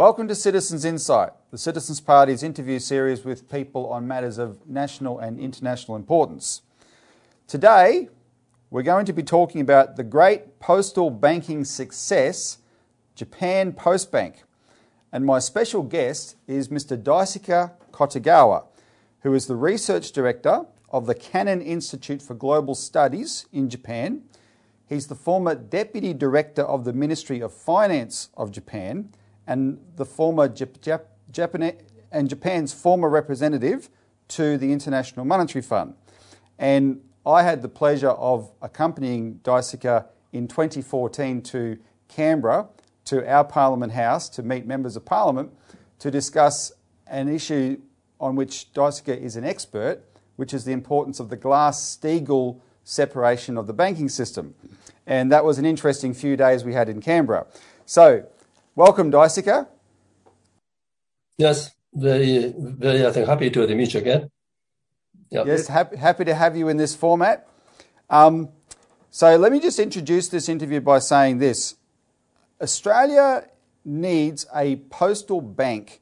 Welcome to Citizens Insight, the Citizens Party's interview series with people on matters of national and international importance. Today, we're going to be talking about the great postal banking success, Japan Post Bank. And my special guest is Mr. Daisuke Kotegawa, who is the research director of the Canon Institute for Global Studies in Japan. He's the former deputy director of the Ministry of Finance of Japan and the former Jap- Jap- Japan and Japan's former representative to the International Monetary Fund. And I had the pleasure of accompanying Daisuke in 2014 to Canberra to our Parliament House to meet members of Parliament to discuss an issue on which Daisuke is an expert, which is the importance of the Glass Steagall separation of the banking system. And that was an interesting few days we had in Canberra. So, welcome, Daisuke. Yes, very, very, I think, happy to meet you again. Yep. Yes, happy, happy to have you in this format. Um, so, let me just introduce this interview by saying this Australia needs a postal bank,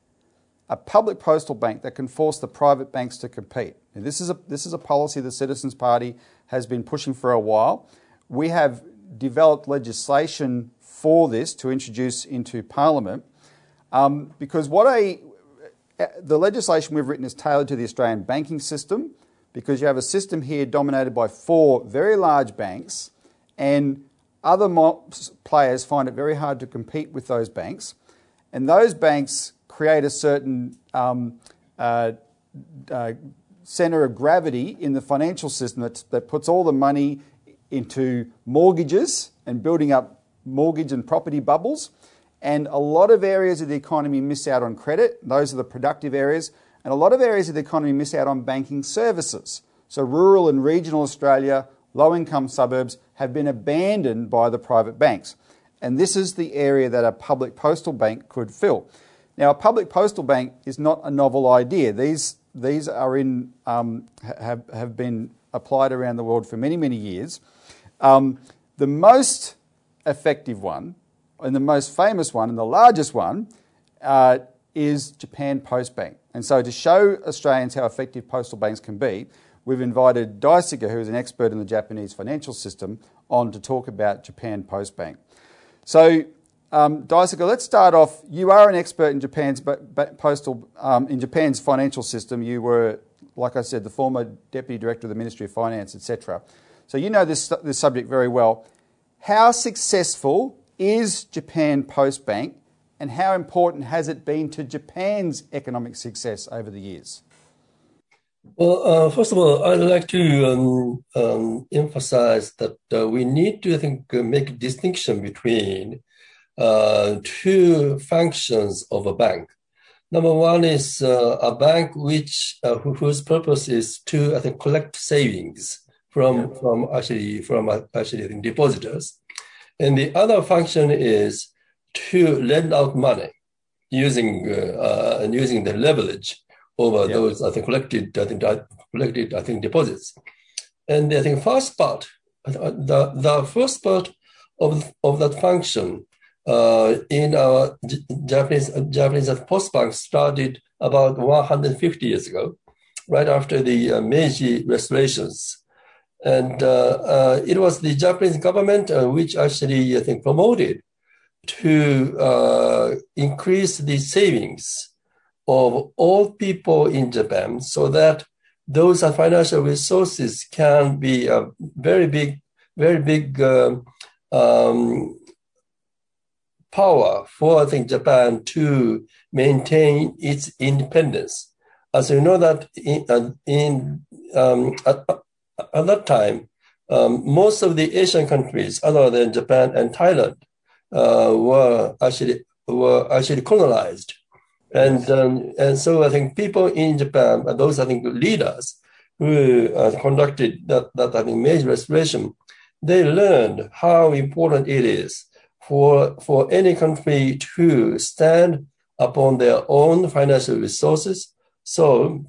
a public postal bank that can force the private banks to compete. And this is a this is a policy the Citizens Party has been pushing for a while. We have developed legislation for this to introduce into Parliament um, because what the legislation we've written is tailored to the Australian banking system because you have a system here dominated by four very large banks and other players find it very hard to compete with those banks, and those banks create a certain um, uh, uh, center of gravity in the financial system that, that puts all the money into mortgages and building up mortgage and property bubbles. And a lot of areas of the economy miss out on credit. Those are the productive areas. And a lot of areas of the economy miss out on banking services. So, rural and regional Australia, low income suburbs, have been abandoned by the private banks. And this is the area that a public postal bank could fill. Now, a public postal bank is not a novel idea. These, these are in, um, have, have been applied around the world for many, many years. Um, the most effective one, and the most famous one, and the largest one, uh, is Japan Post Bank. And so, to show Australians how effective postal banks can be, we've invited Daisuke, who is an expert in the Japanese financial system, on to talk about Japan Post Bank. So, um, Daisuke, let's start off. You are an expert in Japan's postal, um, in Japan's financial system. You were, like I said, the former deputy director of the Ministry of Finance, etc. So you know this this subject very well. How successful is Japan Post Bank, and how important has it been to Japan's economic success over the years? Well, uh, first of all, I'd like to um, um, emphasize that uh, we need to, I think, uh, make a distinction between uh, two functions of a bank. Number one is uh, a bank which uh, whose purpose is to, I think, collect savings from yeah. from actually from actually depositors, and the other function is to lend out money using using the leverage over yeah. those I think collected I think collected I think deposits. And I think first part, the the first part of of that function uh, in our J- Japanese Japanese post bank started about 150 years ago, right after the uh, Meiji restorations. And uh, uh it was the Japanese government uh, which actually, I think, promoted to increase the savings of all people in Japan so that those financial resources can be a very big, very big uh, um, power for I think Japan to maintain its independence. As you know that in, in um, at, at, that time, um, most of the Asian countries, other than Japan and Thailand, uh, were actually were actually colonized and um, and so I think people in Japan, those I think leaders who uh, conducted that, that I think Meiji restoration, they learned how important it is for for any country to stand upon their own financial resources. So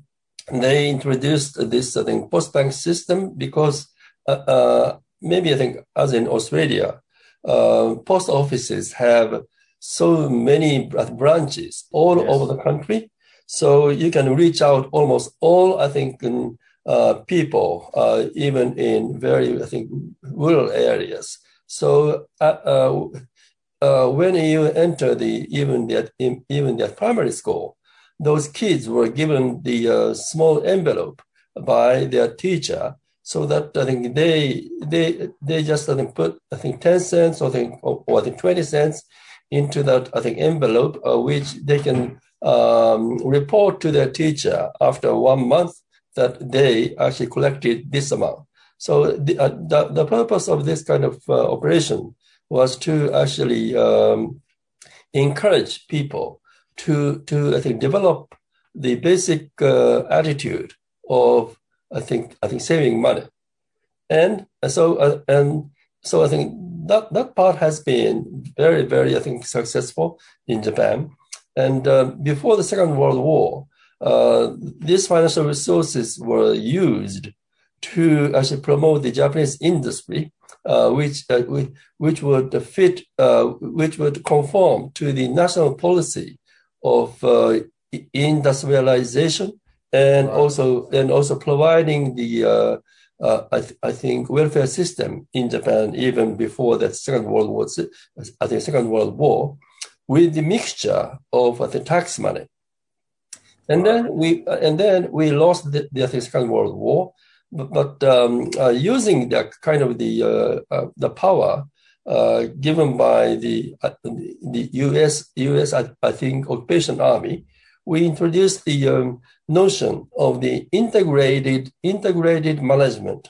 they introduced this I think post bank system because uh, uh, maybe I think as in Australia, uh, post offices have so many branches all yes. over the country. So you can reach out almost all, I think, uh, people, uh, even in very, I think, rural areas. So uh, uh, uh when you enter the even the even the primary school, those kids were given the uh, small envelope by their teacher so that I think they they they just I think put I think ten cents or I think or, or I think twenty cents into that I think envelope uh, which they can um, report to their teacher after one month that they actually collected this amount. So the uh, the, the, purpose of this kind of uh, operation was to actually um, encourage people to to I think develop the basic uh, attitude of I think I think saving money, and so uh, and so I think that that part has been very very I think successful in Japan, and uh, before the Second World War, uh, these financial resources were used to actually promote the Japanese industry, uh, which, uh, which, which would fit, uh, which would conform to the national policy of uh, industrialization and right. also and also providing the uh, uh, I, th- I, think welfare system in Japan even before the Second World War, I think Second World War, with the mixture of uh, the tax money, and right. then we uh, and then we lost the, the Second World War, but, but um, uh, using the kind of the uh, the power given by the the U.S. U.S. I, I think occupation army, we introduced the um, notion of the integrated integrated management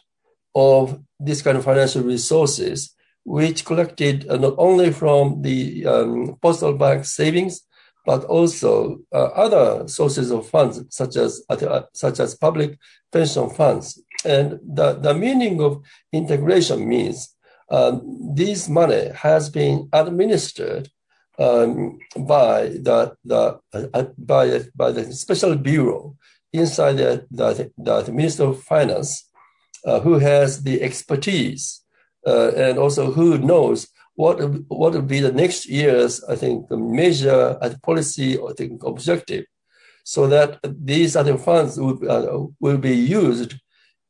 of this kind of financial resources, which collected uh, not only from the um, postal bank savings, but also uh, other sources of funds, such as uh, such as public pension funds. And the, the meaning of integration means um, this money has been administered um, by the, the uh, by, by the special bureau inside the, the, the Minister of Finance, uh, who has the expertise uh, and also who knows what what will be the next year's I think measure and policy I think objective, so that these other funds will, uh, will be used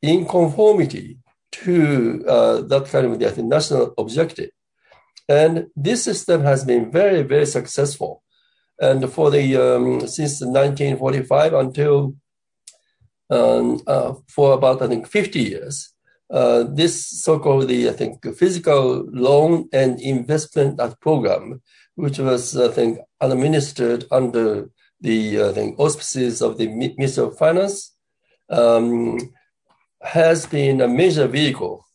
in conformity to uh, that kind of the national objective. And this system has been very, very successful. And for the um, since 1945 until um, uh, for about I think 50 years, uh, this so-called the I think fiscal loan and investment program, which was I think administered under the I think auspices of the Ministry of Finance, um, has been a major vehicle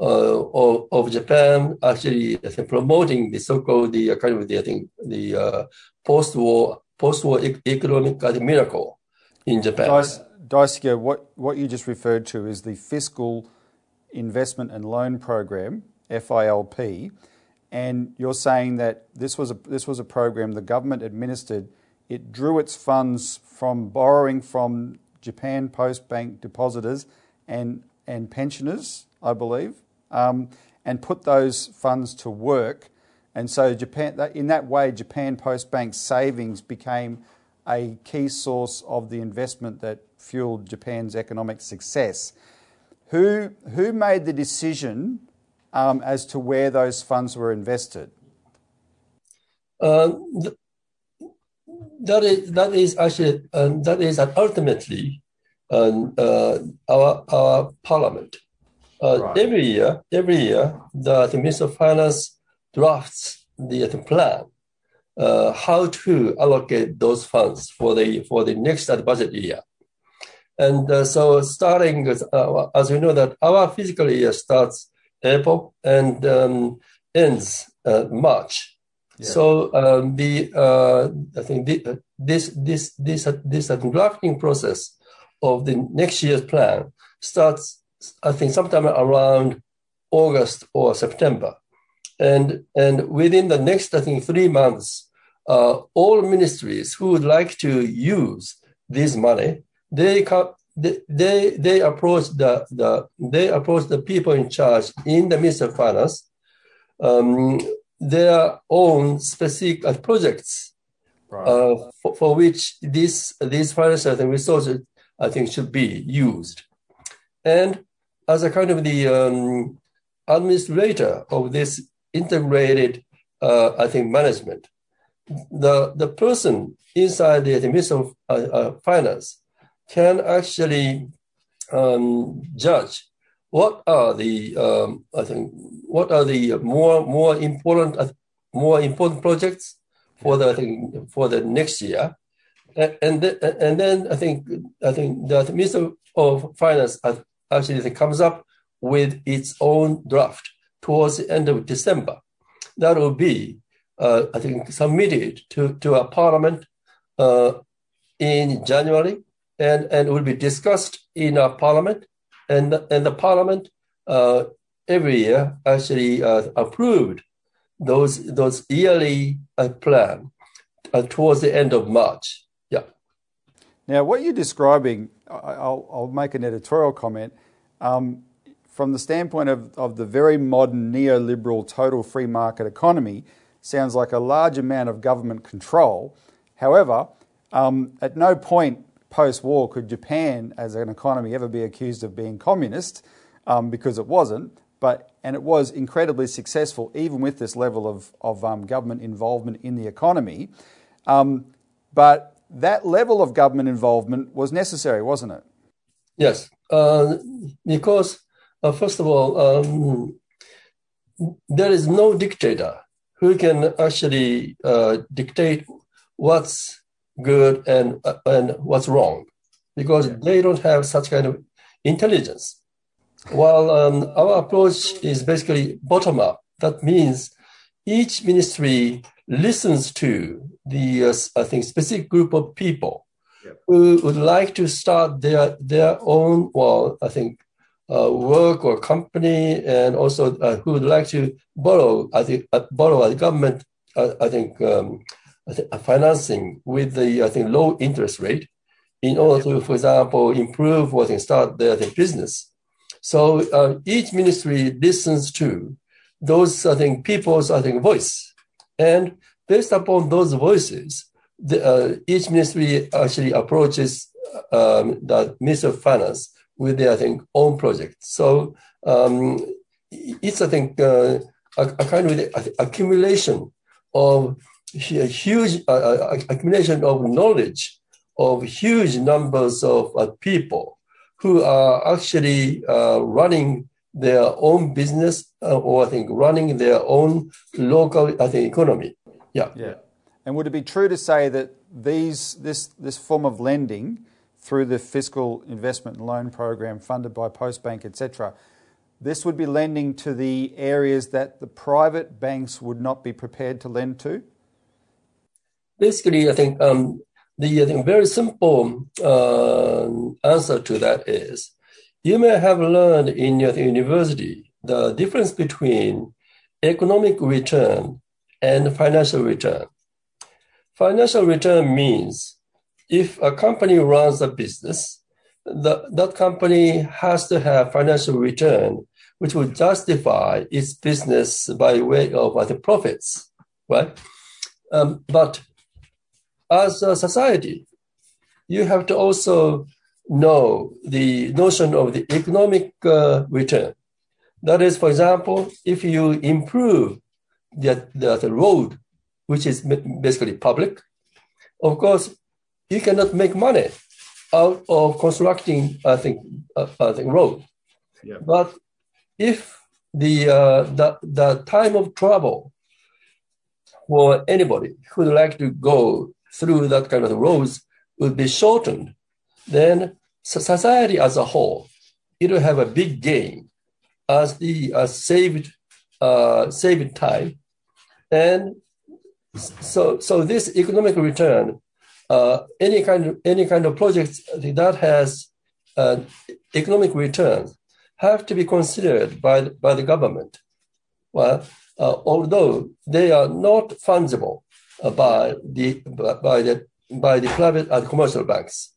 uh, of, of, Japan actually promoting the so-called the uh, kind of the I think the uh, post-war post-war economic miracle in Japan. Daisuke, what what you just referred to is the fiscal investment and loan program (FILP), and you're saying that this was a this was a program the government administered. It drew its funds from borrowing from Japan Post Bank depositors and and pensioners I believe, um, and put those funds to work. And so, Japan, in that way, Japan Post Bank savings became a key source of the investment that fueled Japan's economic success. Who, who made the decision um, as to where those funds were invested? Uh, th- that is that is actually um, that is that ultimately our our parliament uh, right. Every year, every year, the, the Minister of Finance drafts the, the plan uh, how to allocate those funds for the for the next budget year. And uh, so, starting uh, as we know that our fiscal year starts April and um, ends uh, March. Yeah. So um, the uh, I think the, this this this this drafting process of the next year's plan starts I think sometime around August or September. And, and within the next, I think, three months, uh, all ministries who would like to use this money, they come, they, they, they approach the, the they approach the people in charge in the Ministry of Finance. Um, their own specific uh, projects right. uh, for, for, which this, these financial resources, I think, should be used. And as a kind of the um, administrator of this integrated, uh, I think, management, the, the person inside the, Ministry of uh, uh, Finance can actually um, judge what are the um, I think what are the more more important uh, more important projects for the I think for the next year, and and, then, and then I think I think the Minister of Finance actually comes up with its own draft towards the end of December. That will be uh, I think submitted to to a Parliament uh, in January, and and will be discussed in a Parliament and and the parliament uh, every year actually uh, approved those those yearly uh, plan uh, towards the end of March. Now, what you're describing, I'll, I'll make an editorial comment. Um, from the standpoint of, of the very modern neoliberal total free market economy, sounds like a large amount of government control. However, um, at no point post war, could Japan as an economy ever be accused of being communist? Um, because it wasn't. But, and it was incredibly successful, even with this level of, of um, government involvement in the economy. Um, but that level of government involvement was necessary, wasn't it? Yes, uh, because uh, first of all, um, there is no dictator who can actually uh, dictate what's good and uh, and what's wrong, because yeah. they don't have such kind of intelligence. While um, our approach is basically bottom up, that means each ministry listens to the uh, I think specific group of people yeah. who would like to start their their own well I think uh, work or company and also uh, who would like to borrow I think uh, borrow a government uh, I think um, financing with the I think low interest rate in order to, for example, improve or start their business. So uh, each ministry listens to those I think people's I think voice, and based upon those voices, the, uh, each ministry actually approaches um, the Ministry of Finance with their I think own project. So um, it's I think uh, a, a, kind of accumulation of a huge uh, uh, accumulation of knowledge of huge numbers of uh, people who are actually uh, running their own business uh, or I think running their own local I think economy. Yeah. Yeah. And would it be true to say that these this this form of lending through the fiscal investment and loan program funded by Postbank, etc., this would be lending to the areas that the private banks would not be prepared to lend to? basically, I think um, the I think very simple uh, answer to that is you may have learned in your university the difference between economic return and financial return. Financial return means if a company runs a business, the, that company has to have financial return, which will justify its business by way of uh, the profits, right? Um, but as a society, you have to also know the notion of the economic uh, return. That is, for example, if you improve the, the, road, which is basically public, of course, you cannot make money out of constructing, I think, uh, I think road. Yeah. But if the, uh, the, the time of travel for anybody who would like to go through that kind of roads would be shortened, then society as a whole, it will have a big gain as the uh, saved uh, saved time, and so so this economic return, uh, any kind of any kind of projects that has uh, economic return have to be considered by by the government. Well, uh, although they are not fungible uh, by the by the by the private and commercial banks.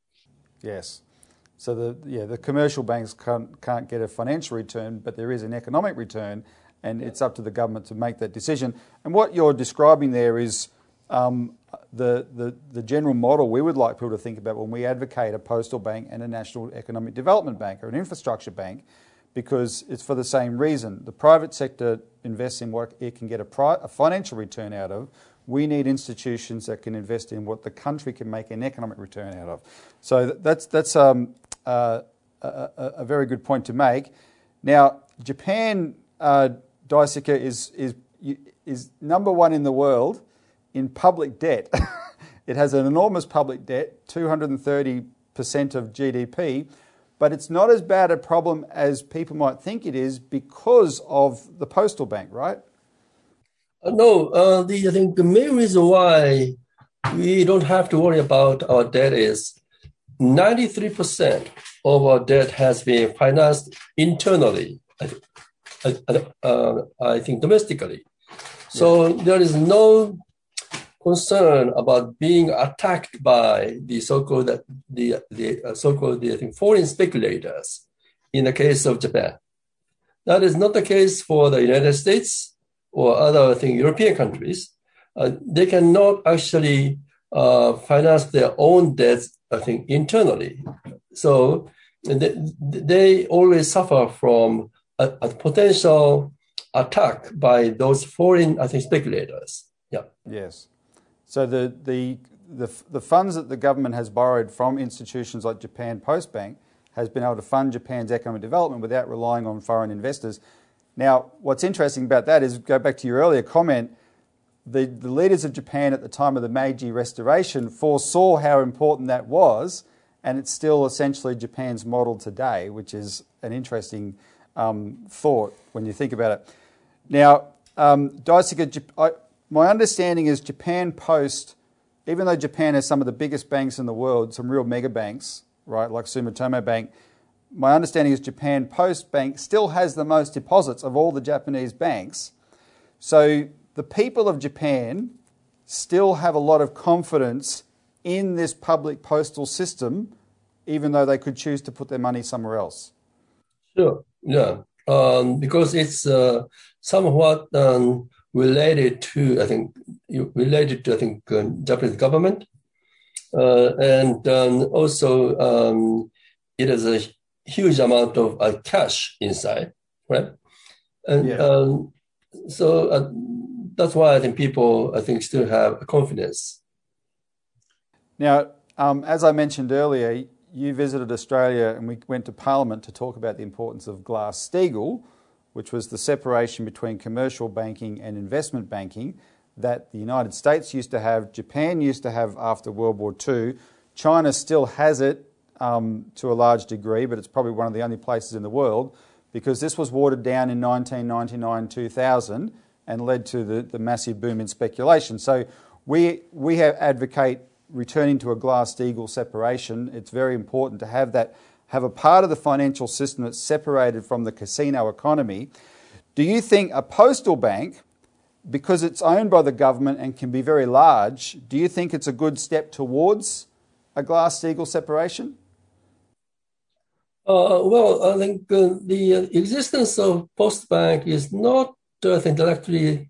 Yes. So the yeah the commercial banks can't can't get a financial return, but there is an economic return, and it's up to the government to make that decision. And what you're describing there is um, the, the, the general model we would like people to think about when we advocate a postal bank and a national economic development bank or an infrastructure bank, because it's for the same reason. The private sector invests in what it can get a, pri- a financial return out of. We need institutions that can invest in what the country can make an economic return out of. So that's, that's um, uh, a, a, very good point to make. Now, Japan, uh, Daisuke, is, is, is number one in the world in public debt. it has an enormous public debt, 230% of GDP, but it's not as bad a problem as people might think it is because of the postal bank, right? Uh, no, uh, the, I think the main reason why we don't have to worry about our debt is 93% of our debt has been financed internally, I, uh, I think domestically. So there is no concern about being attacked by the so-called the, the uh, so-called the, I think, foreign speculators in the case of Japan. That is not the case for the United States or other I think, European countries. Uh, they cannot actually uh, finance their own debts, I think, internally. So they, they always suffer from a, a potential attack by those foreign, I think, speculators. Yeah. Yes. So the, the, the, the funds that the government has borrowed from institutions like Japan Post Bank has been able to fund Japan's economic development without relying on foreign investors. Now, what's interesting about that is go back to your earlier comment. The, the leaders of Japan at the time of the Meiji Restoration foresaw how important that was, and it's still essentially Japan's model today, which is an interesting um, thought when you think about it. Now, um, Daisuke, I, my understanding is Japan Post, even though Japan has some of the biggest banks in the world, some real mega banks, right, like Sumitomo Bank, my understanding is Japan Post Bank still has the most deposits of all the Japanese banks. So the people of Japan still have a lot of confidence in this public postal system, even though they could choose to put their money somewhere else. Sure, yeah, um, because it's uh, somewhat um, related to, I think, related to, I think, uh, Japanese government. Uh, and um, also, um, it has a huge amount of uh, cash inside, right? And yeah. um, so uh, that's why I think people, I think, still have confidence. Now, um, as I mentioned earlier, you visited Australia and we went to Parliament to talk about the importance of Glass-Steagall, which was the separation between commercial banking and investment banking that the United States used to have, Japan used to have after World War II. China still has it um, to a large degree, but it's probably one of the only places in the world because this was watered down in 1999 2000 and led to the, the massive boom in speculation. So we, we have advocate returning to a Glass-Steagall separation. It's very important to have that have a part of the financial system that's separated from the casino economy. Do you think a postal bank, because it's owned by the government and can be very large, do you think it's a good step towards a Glass-Steagall separation? Uh, well, I think uh, the existence of post bank is not, uh, I think, directly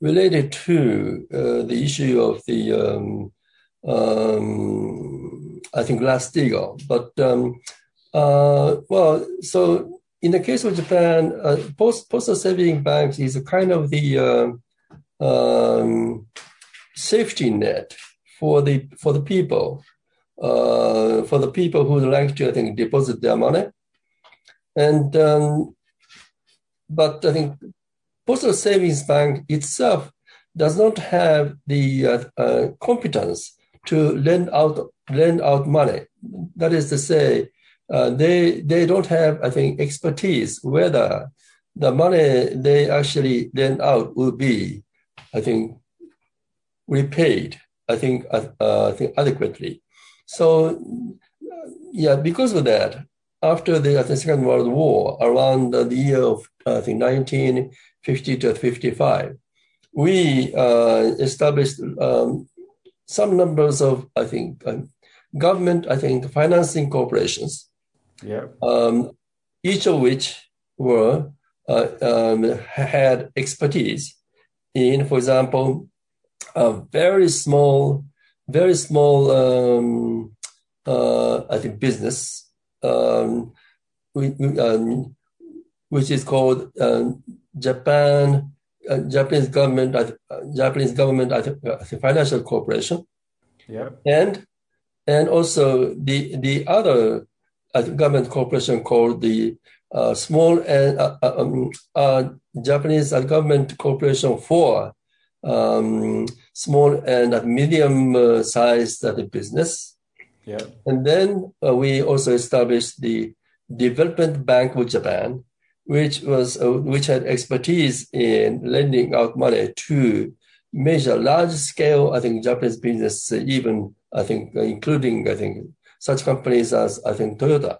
related to uh, the issue of the um, um, I think Glass-Steagall. But um, uh, well, so in the case of Japan, uh, post, postal saving banks is a kind of the uh, um, safety net for the for the people, uh, for the people who like to I think deposit their money, and um, but I think postal savings bank itself does not have the uh, uh, competence to lend out lend out money. That is to say, uh, they they don't have, I think, expertise whether the money they actually lend out will be, I think, repaid. I think uh, uh I think adequately. So yeah, because of that, after the, Second World War, around the year of I think 1950 to 55, we uh, established um, some numbers of, I think, um, government, I think, financing corporations. Yeah. Um, each of which were uh, um, had expertise in, for example, a very small, very small, um, uh, I think, business, um, um which is called um, Japan, uh, Japanese government, uh, Japanese government uh, financial corporation. Yeah. And and also the the other uh, government corporation called the uh, small and uh, uh um, uh, Japanese government corporation for um, small and medium sized business. Yeah. And then we also established the Development Bank of Japan, which was which had expertise in lending out money to major large scale, I think, Japanese business, even I think, including I think such companies as I think Toyota.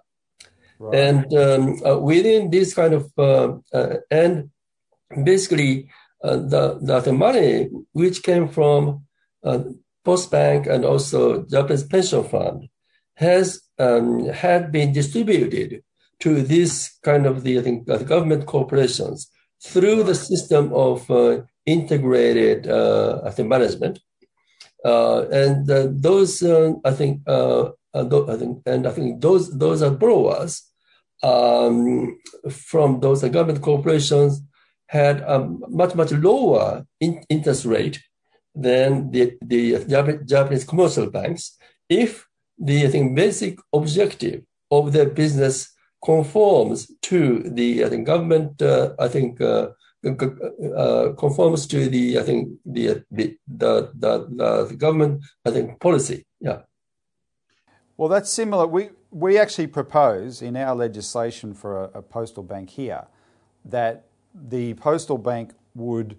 Right. And um, uh, within this kind of uh, uh, and basically uh, the, the, the money which came from uh, Postbank and also Japanese pension fund has um, had been distributed to this kind of the I think the government corporations through the system of uh, integrated I think management. and those I think uh, I think, and I think those those are borrowers um, from those government corporations had a much much lower in, interest rate than the the Japanese commercial banks if the I think basic objective of their business conforms to the I think government uh, I think uh, uh, conforms to the I think the the the, the, the government I think policy yeah well, that's similar. We, we actually propose in our legislation for a, a postal bank here that the postal bank would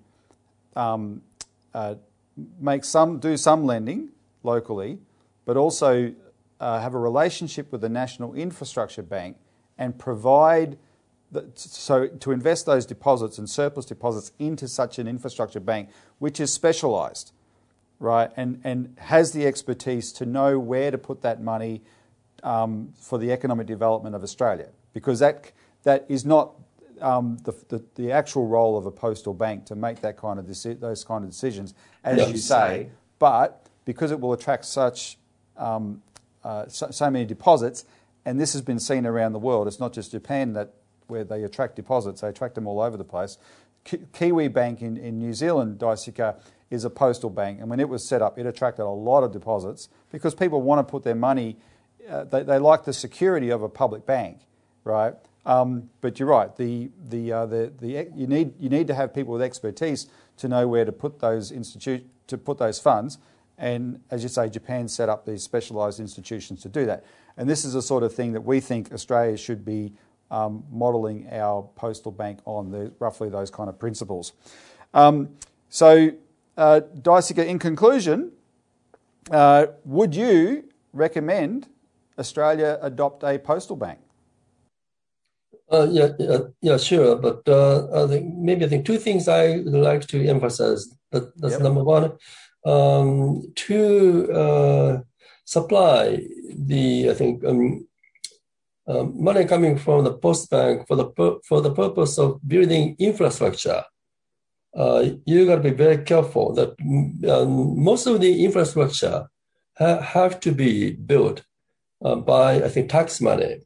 um, uh, make some, do some lending locally, but also uh, have a relationship with the National Infrastructure Bank and provide the, so to invest those deposits and surplus deposits into such an infrastructure bank, which is specialised right, and, and has the expertise to know where to put that money um, for the economic development of Australia. Because that, that is not um, the, the, the, actual role of a postal bank to make that kind of deci- those kind of decisions, as yes. you say. But because it will attract such um, uh, so, so, many deposits, and this has been seen around the world. It's not just Japan that where they attract deposits; they attract them all over the place. Ki- Kiwi Bank in, in New Zealand, Daisuke, is a postal bank. And when it was set up, it attracted a lot of deposits because people want to put their money, uh, they, they like the security of a public bank, right? Um, but you're right. The, the, uh, the, the, you, need, you need to have people with expertise to know where to put those institute, to put those funds. And as you say, Japan set up these specialised institutions to do that. And this is the sort of thing that we think Australia should be um, modelling our postal bank on, the, roughly those kind of principles. Um, so uh, in conclusion, uh, would you recommend Australia adopt a postal bank? Uh, yeah, yeah, yeah, sure. But uh, I think maybe I think two things I would like to emphasize. That, that's yep. number one, um, to uh, supply the I think um, um, money coming from the post bank for the for the purpose of building infrastructure uh, you got to be very careful that um, most of the infrastructure ha- have to be built uh, by, I think, tax money,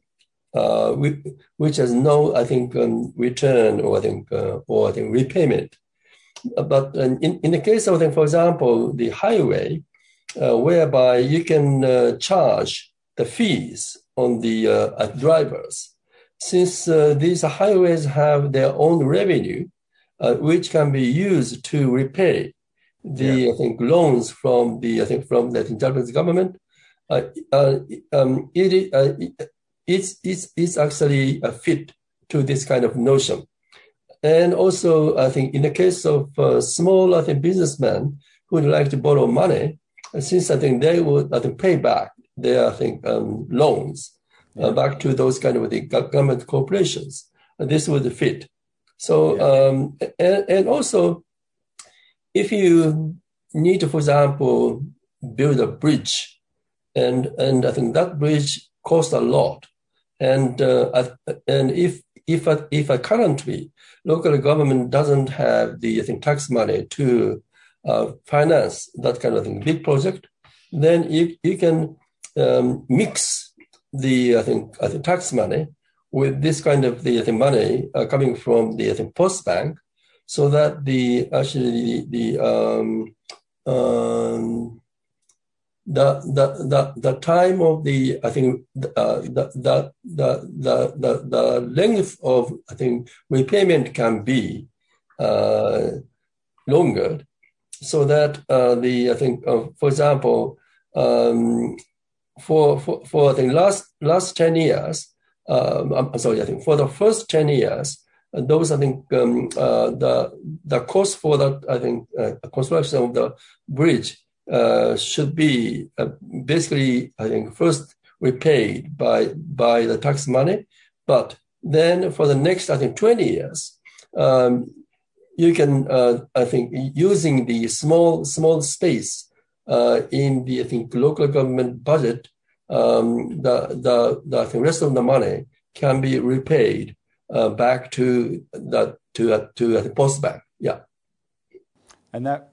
uh, which has no, I think, um, return or I think, uh, or I think repayment. Uh, but in, in the case of, for example, the highway, uh, whereby you can charge the fees on the drivers, since these highways have their own revenue, uh, which can be used to repay the yeah. I think loans from the I think from the Japanese government. Uh, uh, um, it, uh, it's, it's, it's actually a fit to this kind of notion. And also, I think in the case of uh, small I think businessmen who would like to borrow money, since I think they would I think pay back their I think um, loans uh, yeah. back to those kind of the government corporations, this would fit. So, yeah. um, and, and also, if you need to, for example, build a bridge, and and I think that bridge costs a lot, and uh, and if if a, if a currently local government doesn't have the I think tax money to uh, finance that kind of thing, big project, then you you can um, mix the I think I think tax money with this kind of the, I think, money uh, coming from the I think post bank, so that the actually the, the um, um, the, the, the, the time of the, I think, uh, the, the, the, the, the, length of, I think, repayment can be uh, longer so that uh, the, I think, uh, for example, um, for, for, for the last, last 10 years, um, I'm sorry, I think for the first 10 years, those, I think, um, uh, the, the cost for that, I think, uh, construction of the bridge uh, should be uh, basically, I think, first repaid by by the tax money, but then for the next, I think, 20 years, um, you can, uh, I think, using the small small space uh, in the I think local government budget, um, the the the think rest of the money can be repaid uh, back to the to to the post bank. Yeah, and that.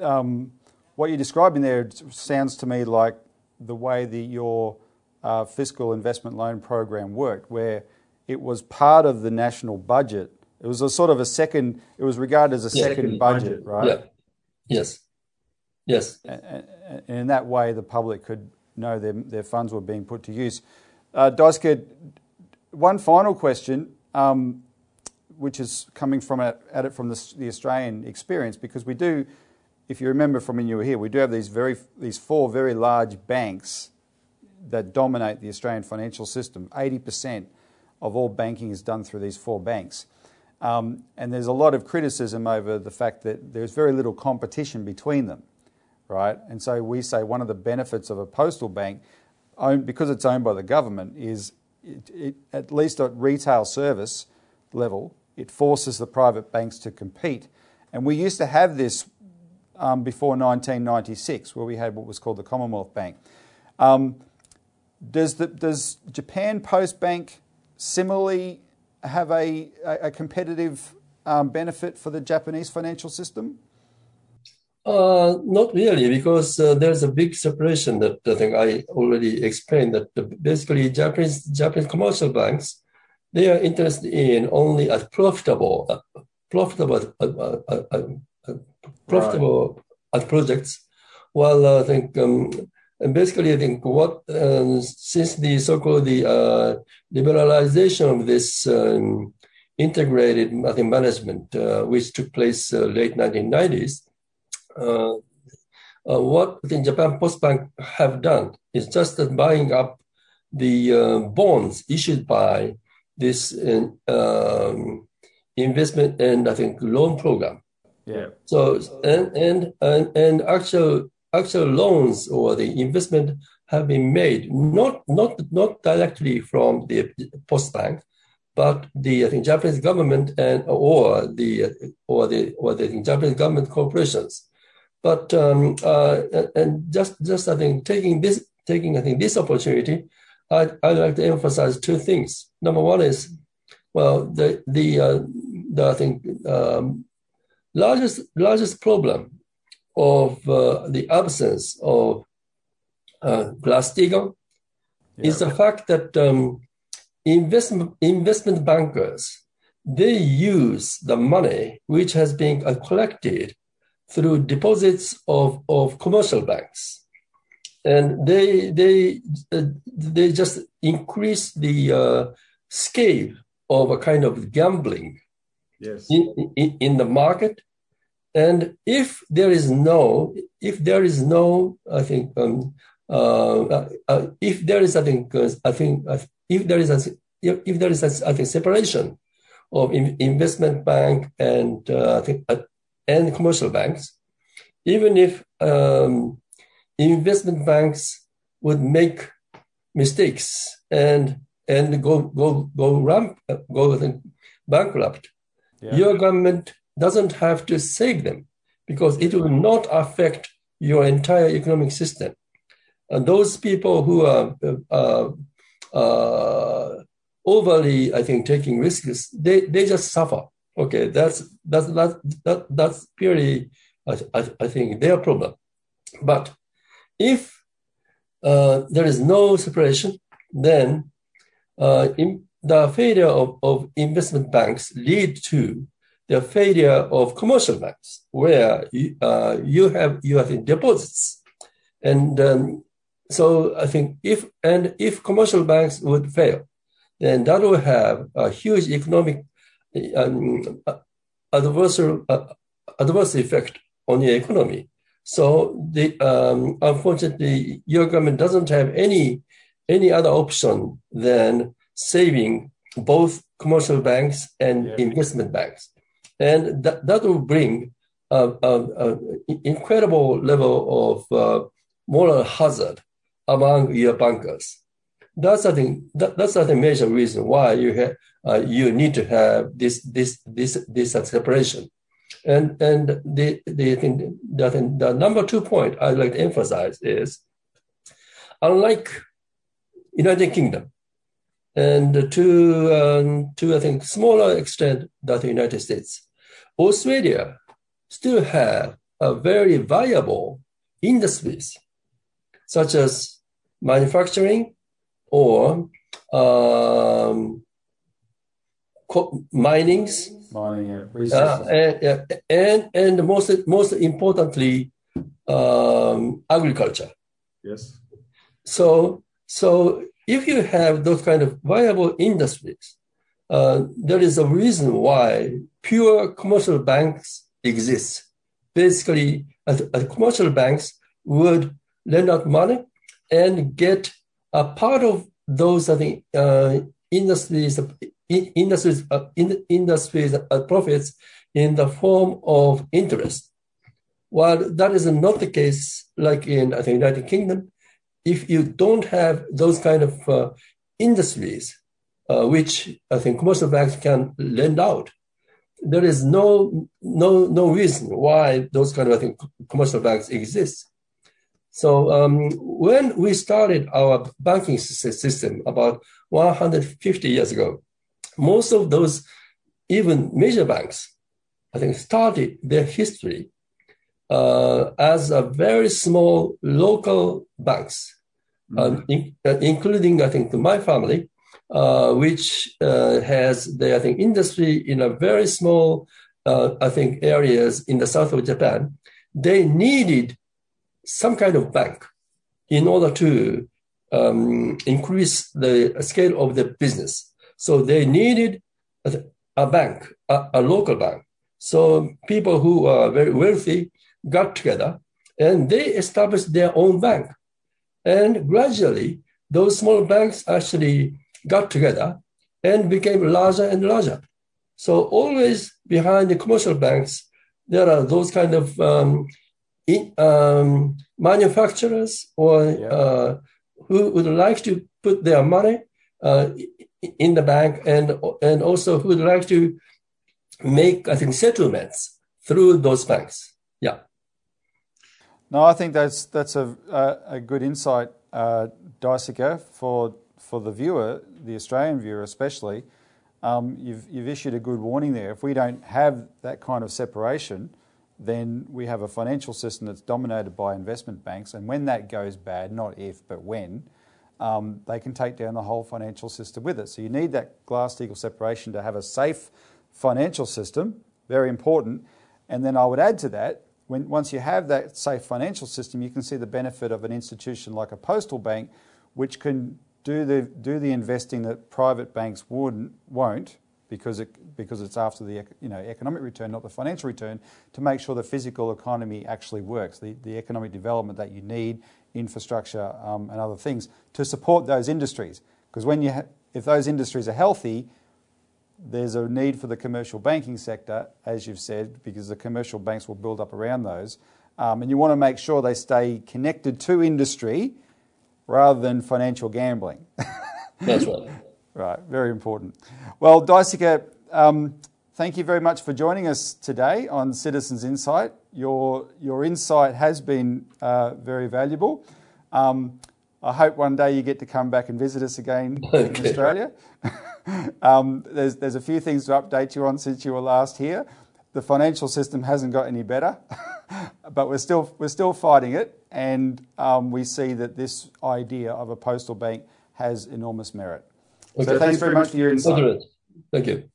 Um what you're describing there sounds to me like the way that your uh, fiscal investment loan program worked, where it was part of the national budget. It was a sort of a second. It was regarded as a yeah, second, budget, budget, right? Yeah. Yes. Yes. And, and, in that way, the public could know their their funds were being put to use. Uh, one final question, um, which is coming from at, at it from the, the Australian experience, because we do if you remember from when you were here, we do have these very these four very large banks that dominate the Australian financial system. Eighty percent of all banking is done through these four banks. Um, and there's a lot of criticism over the fact that there's very little competition between them, right? And so we say one of the benefits of a postal bank, owned, because it's owned by the government, is it, it, at least at retail service level, it forces the private banks to compete. And we used to have this um, before 1996, where we had what was called the Commonwealth Bank. Um, does, the, does Japan Post Bank similarly have a, a competitive um, benefit for the Japanese financial system? Uh, not really, because uh, there's a big separation that I think I already explained. That basically Japanese Japanese commercial banks they are interested in only as profitable, uh, profitable profitable right. projects. Well, I think um, basically, I think what uh, since the so-called the uh, liberalization of this um, integrated I think, management, uh, which took place uh, late 1990s, uh, uh, what the Japan Post Bank have done is just that buying up the bonds issued by this um, investment and I think loan program. Yeah. So and and and, and actual actual loans or the investment have been made not not not directly from the post bank, but the I think Japanese government and or the or the or the Japanese government corporations. But um, uh, and just just I think taking this taking I think this opportunity, I I'd like to emphasize two things. Number one is, well, the the uh, the I think um, largest largest problem of uh, the absence of uh, Glass-Steagall yeah. is the fact that um, investment investment bankers they use the money which has been collected through deposits of, of commercial banks and they they uh, they just increase the uh, scale of a kind of gambling yes. in, in, in the market and if there is no, if there is no, I think, um, uh, uh, uh if there is, I think, uh, I think, uh, if there is, a, if, if there is, a, I think, separation of in, investment bank and uh, I think, and commercial banks, even if um, investment banks would make mistakes and and go go go ramp go bankrupt, yeah. your government doesn't have to save them because it will not affect your entire economic system. And those people who are uh, uh, overly, I think, taking risks, they, they just suffer. Okay, that's that's that, that that's purely, I, I, I think, their problem. But if uh, there is no separation, then uh, in, the failure of, of investment banks lead to the failure of commercial banks, where you, uh, you have you have deposits, and um, so I think if and if commercial banks would fail, then that will have a huge economic um, adverse uh, adverse effect on the economy. So the um, unfortunately, your government doesn't have any any other option than saving both commercial banks and yeah. investment banks, and that that will bring an incredible level of uh, moral hazard among your bankers. That's I think that, that's the major reason why you have uh, you need to have this this this this separation. And and the the thing that the number two point I'd like to emphasize is, unlike United Kingdom, and to um, to I think smaller extent that the United States, Australia still have a very viable industries such as manufacturing or um, minings, mining, yeah, uh, and, and, and most most importantly, um, agriculture. Yes. So so if you have those kind of viable industries, uh, there is a reason why pure commercial banks exist. Basically, as, as commercial banks would lend out money and get a part of those I think uh, industries industries uh, in, industries uh, profits in the form of interest. While that is not the case, like in the United Kingdom, if you don't have those kind of uh, industries, uh, which I think commercial banks can lend out, there is no no no reason why those kind of I think commercial banks exist. So um, when we started our banking system about 150 years ago, most of those, even major banks, I think, started their history uh, as a very small local banks, mm-hmm. um, in, uh, including, I think, to my family, uh, which uh, has the, I think, industry in a very small, uh, I think, areas in the south of Japan. They needed some kind of bank in order to um, increase the scale of the business. So they needed a, a bank, a, a, local bank. So people who are very wealthy got together and they established their own bank. And gradually, those small banks actually got together and became larger and larger. So always behind the commercial banks, there are those kind of um, in, um, manufacturers or yeah. uh, who would like to put their money uh, in the bank and and also who would like to make I think settlements through those banks. Yeah. No, I think that's that's a a, a good insight, uh, Daisuke, for for the viewer, the Australian viewer especially. Um, you've you've issued a good warning there. If we don't have that kind of separation, then we have a financial system that's dominated by investment banks. And when that goes bad, not if, but when, um, they can take down the whole financial system with it. So you need that Glass-Steagall separation to have a safe financial system, very important. And then I would add to that, when, once you have that safe financial system, you can see the benefit of an institution like a postal bank, which can do the, do the investing that private banks wouldn't, won't, because it, because it's after the you know, economic return, not the financial return, to make sure the physical economy actually works, the, the economic development that you need, infrastructure um, and other things to support those industries. Because when you if those industries are healthy, there's a need for the commercial banking sector, as you've said, because the commercial banks will build up around those. Um, and you want to make sure they stay connected to industry rather than financial gambling. That's right. Right, very important. Well, Daisuke, um, thank you very much for joining us today on Citizens Insight. Your, your insight has been uh, very valuable. Um, I hope one day you get to come back and visit us again okay. in Australia. um, there's, there's a few things to update you on since you were last here. The financial system hasn't got any better, but we're still, we're still fighting it, and um, we see that this idea of a postal bank has enormous merit. Okay. So thanks very much for your insight. Thank you.